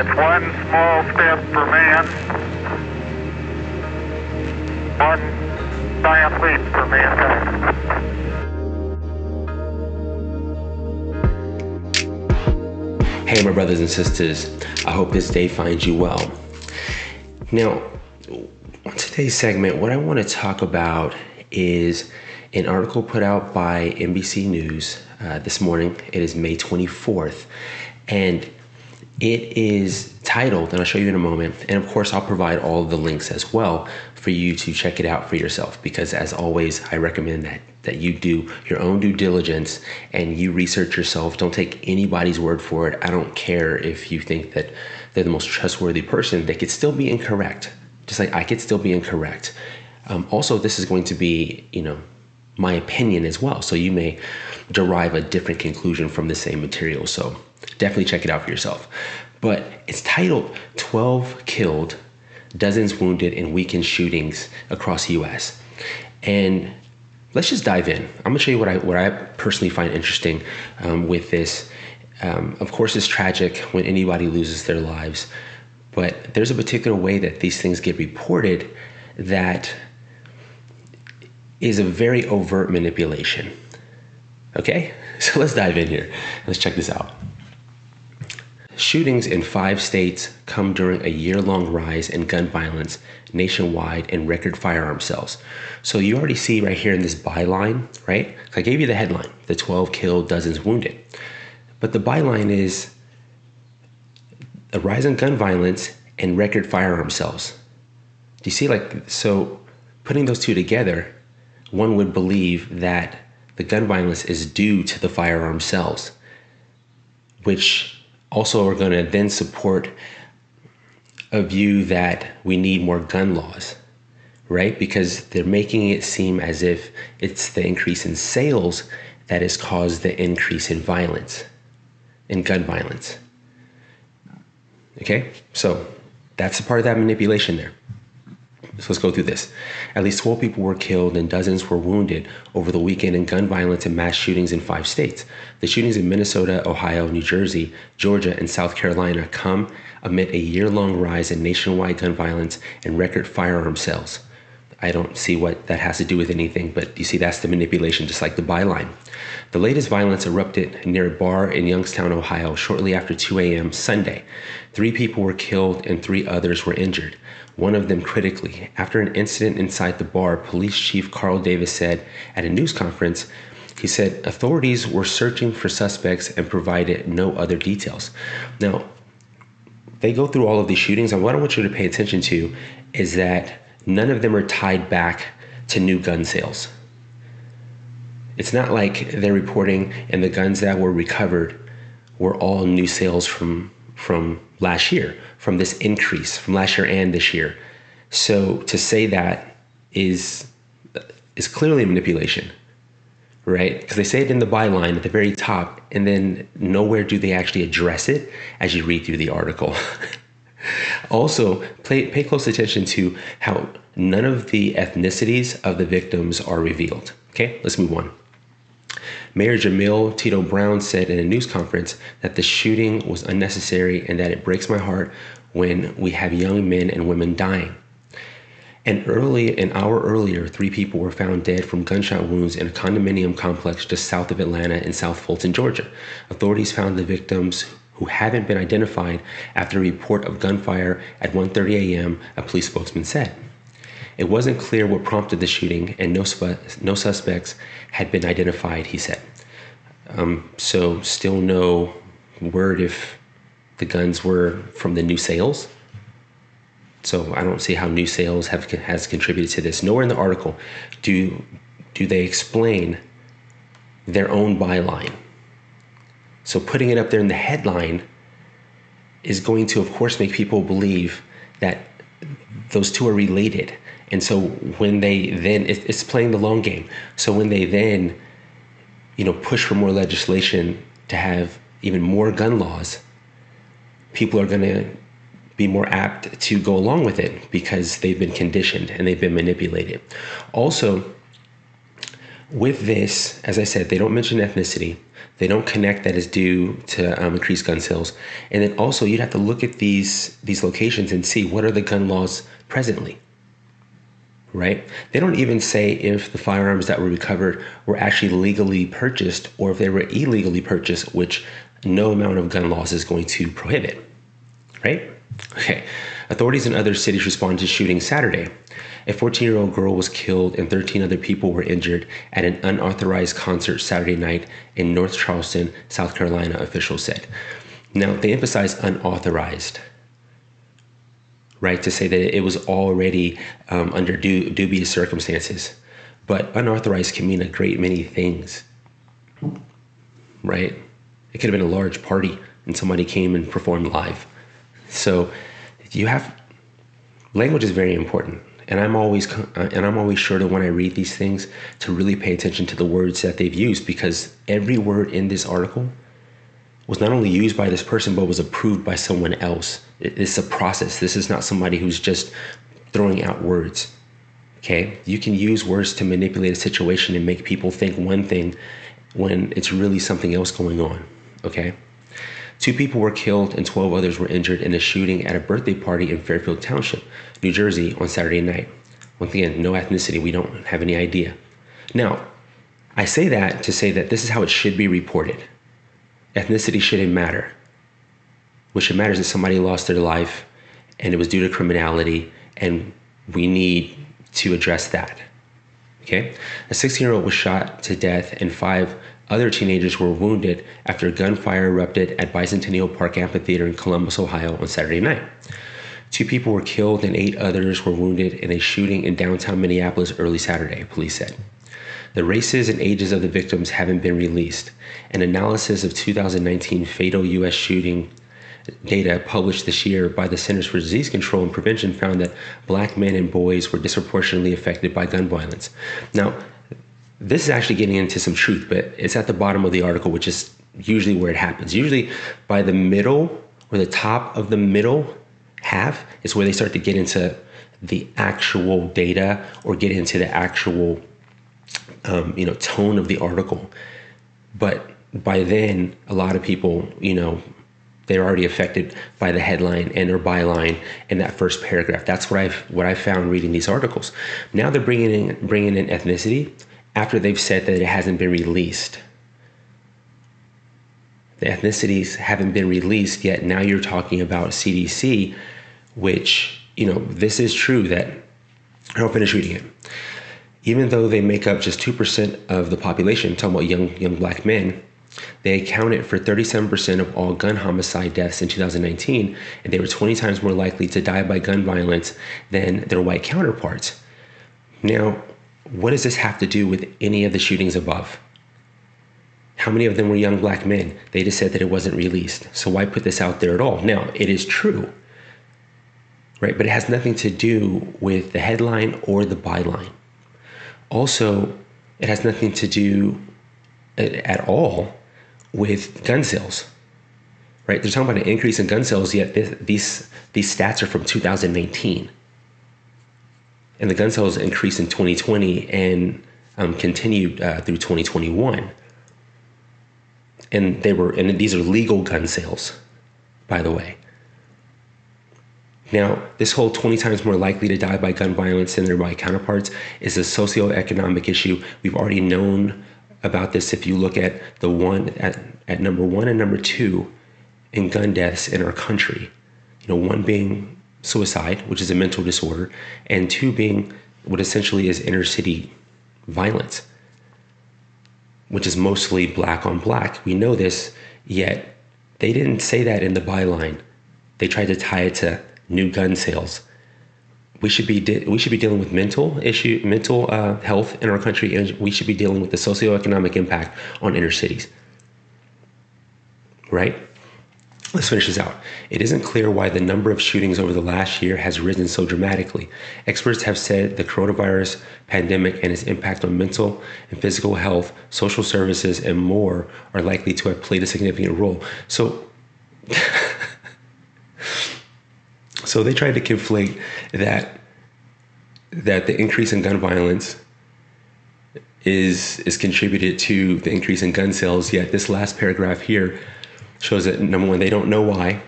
It's one small step for man, one giant leap for mankind. Hey, my brothers and sisters, I hope this day finds you well. Now, on today's segment, what I want to talk about is an article put out by NBC News uh, this morning. It is May 24th, and it is titled, and I'll show you in a moment. And of course, I'll provide all the links as well for you to check it out for yourself. Because as always, I recommend that that you do your own due diligence and you research yourself. Don't take anybody's word for it. I don't care if you think that they're the most trustworthy person. They could still be incorrect, just like I could still be incorrect. Um, also, this is going to be, you know, my opinion as well. So you may derive a different conclusion from the same material. So definitely check it out for yourself. But it's titled 12 Killed, Dozens Wounded in Weekend Shootings Across the US. And let's just dive in. I'm gonna show you what I, what I personally find interesting um, with this. Um, of course, it's tragic when anybody loses their lives, but there's a particular way that these things get reported that is a very overt manipulation. Okay, so let's dive in here. Let's check this out. Shootings in five states come during a year long rise in gun violence nationwide and record firearm sales. So you already see right here in this byline, right? I gave you the headline the 12 killed, dozens wounded. But the byline is a rise in gun violence and record firearm sales. Do you see, like, so putting those two together, one would believe that the gun violence is due to the firearm sales, which also are going to then support a view that we need more gun laws, right? Because they're making it seem as if it's the increase in sales that has caused the increase in violence, in gun violence. Okay, so that's a part of that manipulation there. So let's go through this. At least 12 people were killed and dozens were wounded over the weekend in gun violence and mass shootings in five states. The shootings in Minnesota, Ohio, New Jersey, Georgia, and South Carolina come amid a year long rise in nationwide gun violence and record firearm sales. I don't see what that has to do with anything, but you see, that's the manipulation, just like the byline. The latest violence erupted near a bar in Youngstown, Ohio, shortly after 2 a.m. Sunday. Three people were killed and three others were injured, one of them critically. After an incident inside the bar, Police Chief Carl Davis said at a news conference, he said authorities were searching for suspects and provided no other details. Now, they go through all of these shootings, and what I want you to pay attention to is that none of them are tied back to new gun sales. It's not like they're reporting and the guns that were recovered were all new sales from from last year, from this increase from last year and this year. So to say that is is clearly manipulation, right? Because they say it in the byline at the very top, and then nowhere do they actually address it as you read through the article. also, pay, pay close attention to how none of the ethnicities of the victims are revealed. Okay, let's move on. Mayor Jamael Tito Brown said in a news conference that the shooting was unnecessary and that it breaks my heart when we have young men and women dying. And early, an hour earlier, three people were found dead from gunshot wounds in a condominium complex just south of Atlanta in South Fulton, Georgia. Authorities found the victims who haven't been identified after a report of gunfire at 1:30 a.m. A police spokesman said. It wasn't clear what prompted the shooting, and no, no suspects had been identified, he said. Um, so, still no word if the guns were from the new sales. So, I don't see how new sales have has contributed to this. Nowhere in the article do do they explain their own byline. So, putting it up there in the headline is going to, of course, make people believe that those two are related and so when they then, it's playing the long game. So when they then, you know, push for more legislation to have even more gun laws, people are going to be more apt to go along with it because they've been conditioned and they've been manipulated. Also, with this, as I said, they don't mention ethnicity. They don't connect that is due to um, increased gun sales, and then also you'd have to look at these these locations and see what are the gun laws presently. Right? They don't even say if the firearms that were recovered were actually legally purchased or if they were illegally purchased, which no amount of gun laws is going to prohibit. Right? Okay. Authorities in other cities responded to shooting Saturday. A 14 year old girl was killed and 13 other people were injured at an unauthorized concert Saturday night in North Charleston, South Carolina, officials said. Now, they emphasize unauthorized, right, to say that it was already um, under du- dubious circumstances. But unauthorized can mean a great many things, right? It could have been a large party and somebody came and performed live. So you have language is very important and I'm always uh, and I'm always sure to when I read these things to really pay attention to the words that they've used because every word in this article was not only used by this person but was approved by someone else. It's a process. This is not somebody who's just throwing out words. Okay? You can use words to manipulate a situation and make people think one thing when it's really something else going on. Okay? Two people were killed and 12 others were injured in a shooting at a birthday party in Fairfield Township, New Jersey on Saturday night. Once again, no ethnicity, we don't have any idea. Now, I say that to say that this is how it should be reported. Ethnicity shouldn't matter. What should matter is that somebody lost their life and it was due to criminality, and we need to address that. Okay? A 16 year old was shot to death, and five other teenagers were wounded after gunfire erupted at Bicentennial Park Amphitheater in Columbus, Ohio on Saturday night. Two people were killed and eight others were wounded in a shooting in downtown Minneapolis early Saturday, police said. The races and ages of the victims haven't been released. An analysis of 2019 fatal U.S. shooting data published this year by the Centers for Disease Control and Prevention found that black men and boys were disproportionately affected by gun violence. Now, this is actually getting into some truth, but it's at the bottom of the article, which is usually where it happens. Usually by the middle or the top of the middle half is where they start to get into the actual data or get into the actual um, you know tone of the article. But by then, a lot of people, you know, they're already affected by the headline and their byline in that first paragraph. That's what I've what I found reading these articles. Now they're bringing in bringing in ethnicity after they've said that it hasn't been released. The ethnicities haven't been released yet. Now you're talking about CDC, which, you know, this is true that I'll finish reading it. Even though they make up just 2% of the population, talking about young, young black men, they accounted for 37% of all gun homicide deaths in 2019, and they were 20 times more likely to die by gun violence than their white counterparts. Now, what does this have to do with any of the shootings above? How many of them were young black men? They just said that it wasn't released. So why put this out there at all? Now, it is true, right? But it has nothing to do with the headline or the byline. Also, it has nothing to do at all with gun sales, right? They're talking about an increase in gun sales, yet this, these these stats are from 2019 and the gun sales increased in 2020 and um, continued uh, through 2021. And they were, and these are legal gun sales, by the way. Now, this whole 20 times more likely to die by gun violence than their white counterparts is a socioeconomic issue. We've already known about this if you look at the one at, at number one and number two in gun deaths in our country. You know, one being suicide, which is a mental disorder, and two being what essentially is inner city violence, which is mostly black on black. We know this, yet they didn't say that in the byline. They tried to tie it to new gun sales. We should be de- we should be dealing with mental issue, mental uh, health in our country, and we should be dealing with the socioeconomic impact on inner cities. Right? Let's finish this out. It isn't clear why the number of shootings over the last year has risen so dramatically. Experts have said the coronavirus pandemic and its impact on mental and physical health, social services, and more are likely to have played a significant role. So, so they tried to conflate that that the increase in gun violence is is contributed to the increase in gun sales. Yet this last paragraph here shows that number one, they don't know why,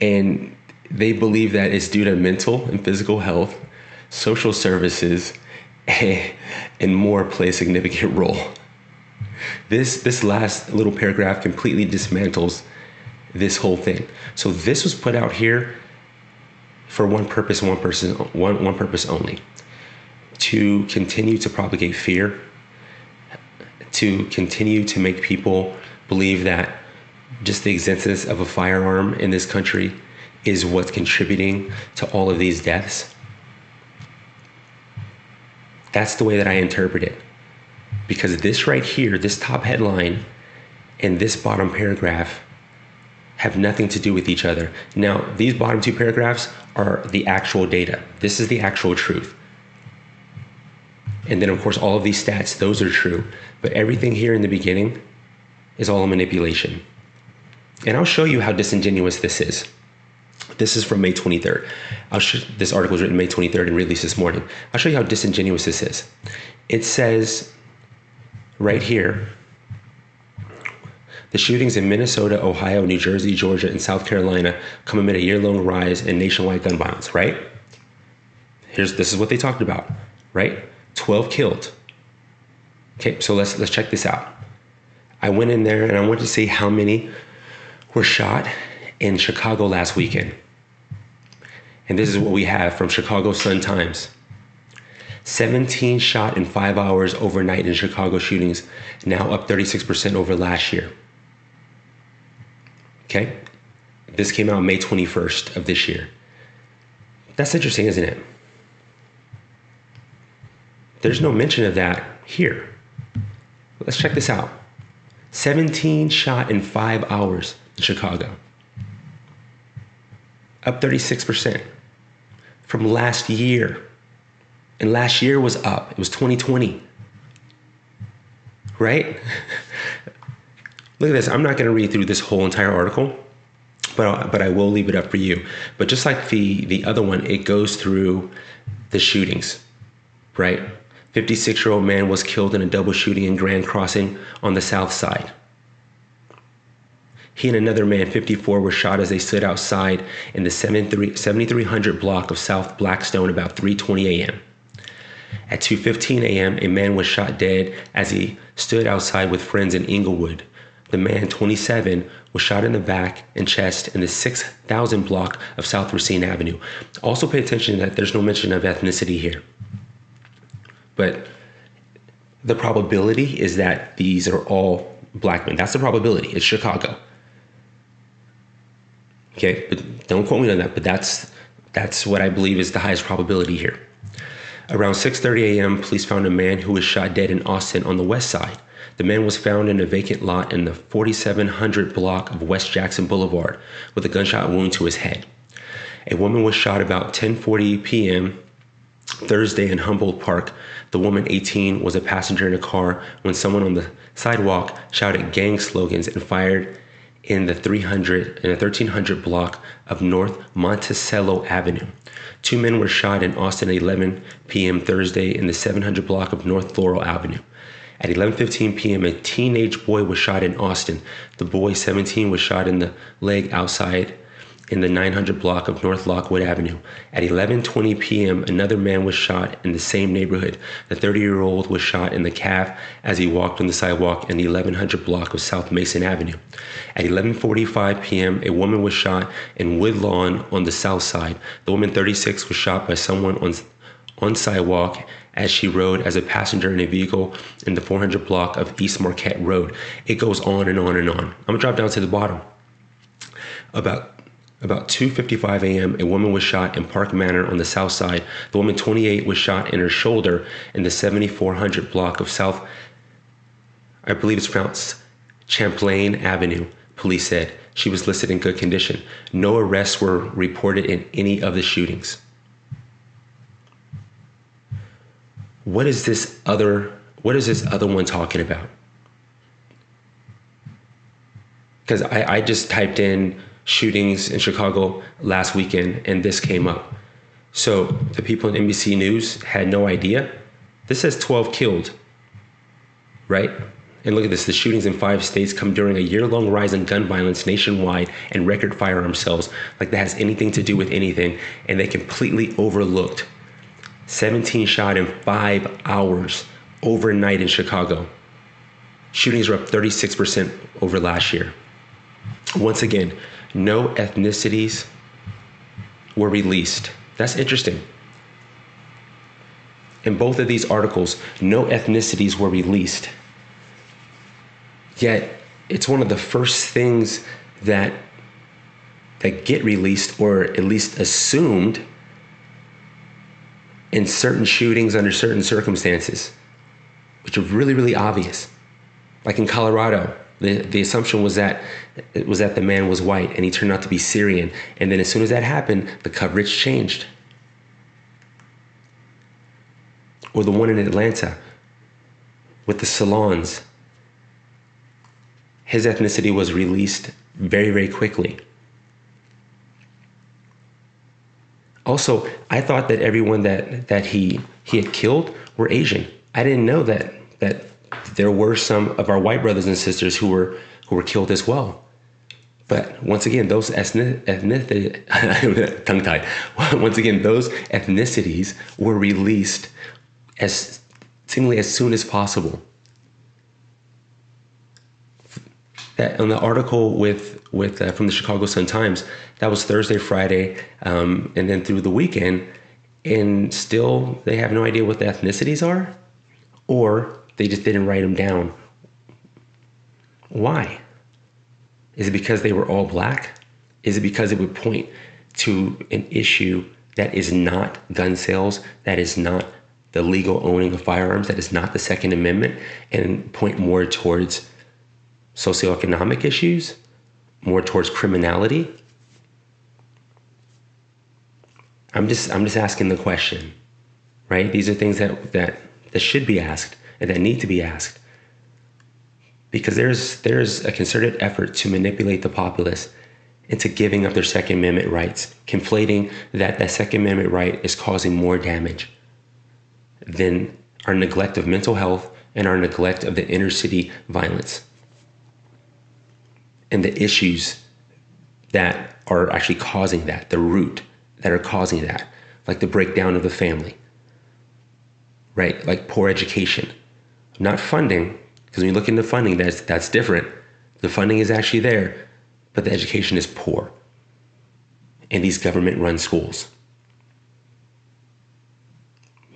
and they believe that it's due to mental and physical health, social services, and more play a significant role. This this last little paragraph completely dismantles this whole thing. So this was put out here for one purpose, one person, one one purpose only, to continue to propagate fear, to continue to make people believe that just the existence of a firearm in this country is what's contributing to all of these deaths. That's the way that I interpret it. Because this right here, this top headline and this bottom paragraph have nothing to do with each other. Now, these bottom two paragraphs are the actual data. This is the actual truth. And then, of course, all of these stats, those are true. But everything here in the beginning is all a manipulation. And I'll show you how disingenuous this is. This is from May 23rd. Sh- this article was written May 23rd and released this morning. I'll show you how disingenuous this is. It says right here the shootings in Minnesota, Ohio, New Jersey, Georgia, and South Carolina come amid a year-long rise in nationwide gun violence, right? Here's this is what they talked about, right? 12 killed. Okay, so let's let's check this out. I went in there and I wanted to see how many were shot in Chicago last weekend. And this is what we have from Chicago Sun Times. 17 shot in five hours overnight in Chicago shootings, now up 36% over last year. Okay? This came out May 21st of this year. That's interesting, isn't it? There's no mention of that here. Let's check this out 17 shot in five hours in Chicago up 36% from last year. And last year was up, it was 2020. Right? Look at this. I'm not going to read through this whole entire article, but but I will leave it up for you. But just like the the other one, it goes through the shootings, right? 56 year old man was killed in a double shooting in Grand Crossing on the south side. He and another man, 54, were shot as they stood outside in the 7300 block of South Blackstone about 3:20 a.m. At 2:15 a.m., a man was shot dead as he stood outside with friends in Englewood. The man, 27, was shot in the back and chest in the 6000 block of South Racine Avenue. Also, pay attention that there's no mention of ethnicity here. But the probability is that these are all black men. That's the probability. It's Chicago. Okay, but don't quote me on that. But that's that's what I believe is the highest probability here. Around 6:30 a.m., police found a man who was shot dead in Austin on the west side. The man was found in a vacant lot in the 4700 block of West Jackson Boulevard with a gunshot wound to his head. A woman was shot about 10:40 p.m. Thursday in Humboldt Park. The woman, 18, was a passenger in a car when someone on the sidewalk shouted gang slogans and fired in the 300 in the 1300 block of North Monticello Avenue. Two men were shot in Austin at 11 p.m. Thursday in the 700 block of North Laurel Avenue. At 11:15 p.m., a teenage boy was shot in Austin. The boy, 17, was shot in the leg outside in the 900 block of North Lockwood Avenue. At 11:20 p.m., another man was shot in the same neighborhood. The 30-year-old was shot in the calf as he walked on the sidewalk in the 1100 block of South Mason Avenue. At 11:45 p.m., a woman was shot in Woodlawn on the south side. The woman 36 was shot by someone on on sidewalk as she rode as a passenger in a vehicle in the 400 block of East Marquette Road. It goes on and on and on. I'm gonna drop down to the bottom. About about 2:55 a.m., a woman was shot in Park Manor on the south side. The woman 28 was shot in her shoulder in the 7400 block of South I believe it's pronounced Champlain Avenue. Police said she was listed in good condition. No arrests were reported in any of the shootings. What is this other what is this other one talking about? Because I, I just typed in shootings in Chicago last weekend, and this came up. So the people in NBC News had no idea. This says 12 killed. right? And look at this the shootings in five states come during a year long rise in gun violence nationwide and record firearm sales. Like that has anything to do with anything. And they completely overlooked 17 shot in five hours overnight in Chicago. Shootings are up 36% over last year. Once again, no ethnicities were released. That's interesting. In both of these articles, no ethnicities were released. Yet, it's one of the first things that that get released or at least assumed in certain shootings under certain circumstances, which are really, really obvious. Like in Colorado, the, the assumption was that it was that the man was white and he turned out to be Syrian. And then as soon as that happened, the coverage changed. Or the one in Atlanta with the salons. His ethnicity was released very, very quickly. Also, I thought that everyone that, that he he had killed were Asian. I didn't know that that there were some of our white brothers and sisters who were who were killed as well. But once again, those ethnic, tongue tied. Once again, those ethnicities were released as seemingly as soon as possible. That on the article with with uh, from the Chicago Sun Times, that was Thursday, Friday, um, and then through the weekend, and still they have no idea what the ethnicities are, or they just didn't write them down. Why? Is it because they were all black? Is it because it would point to an issue that is not gun sales, that is not the legal owning of firearms, that is not the Second Amendment, and point more towards socioeconomic issues, more towards criminality? I'm just I'm just asking the question, right? These are things that that that should be asked and that need to be asked because there's there's a concerted effort to manipulate the populace into giving up their Second Amendment rights, conflating that that Second Amendment right is causing more damage than our neglect of mental health and our neglect of the inner city violence and the issues that are actually causing that, the root that are causing that, like the breakdown of the family, right? Like poor education, not funding, because when you look into funding, that's that's different. The funding is actually there, but the education is poor in these government-run schools.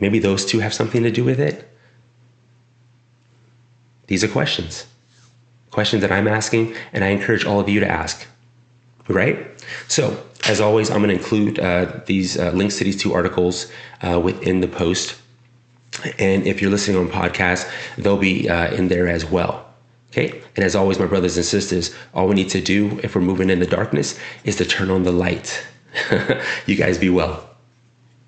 Maybe those two have something to do with it. These are questions. Questions that I'm asking, and I encourage all of you to ask. Right? So, as always, I'm going to include uh, these uh, links to these two articles uh, within the post. And if you're listening on podcast, they'll be uh, in there as well. Okay. And as always, my brothers and sisters, all we need to do if we're moving in the darkness is to turn on the light. you guys be well.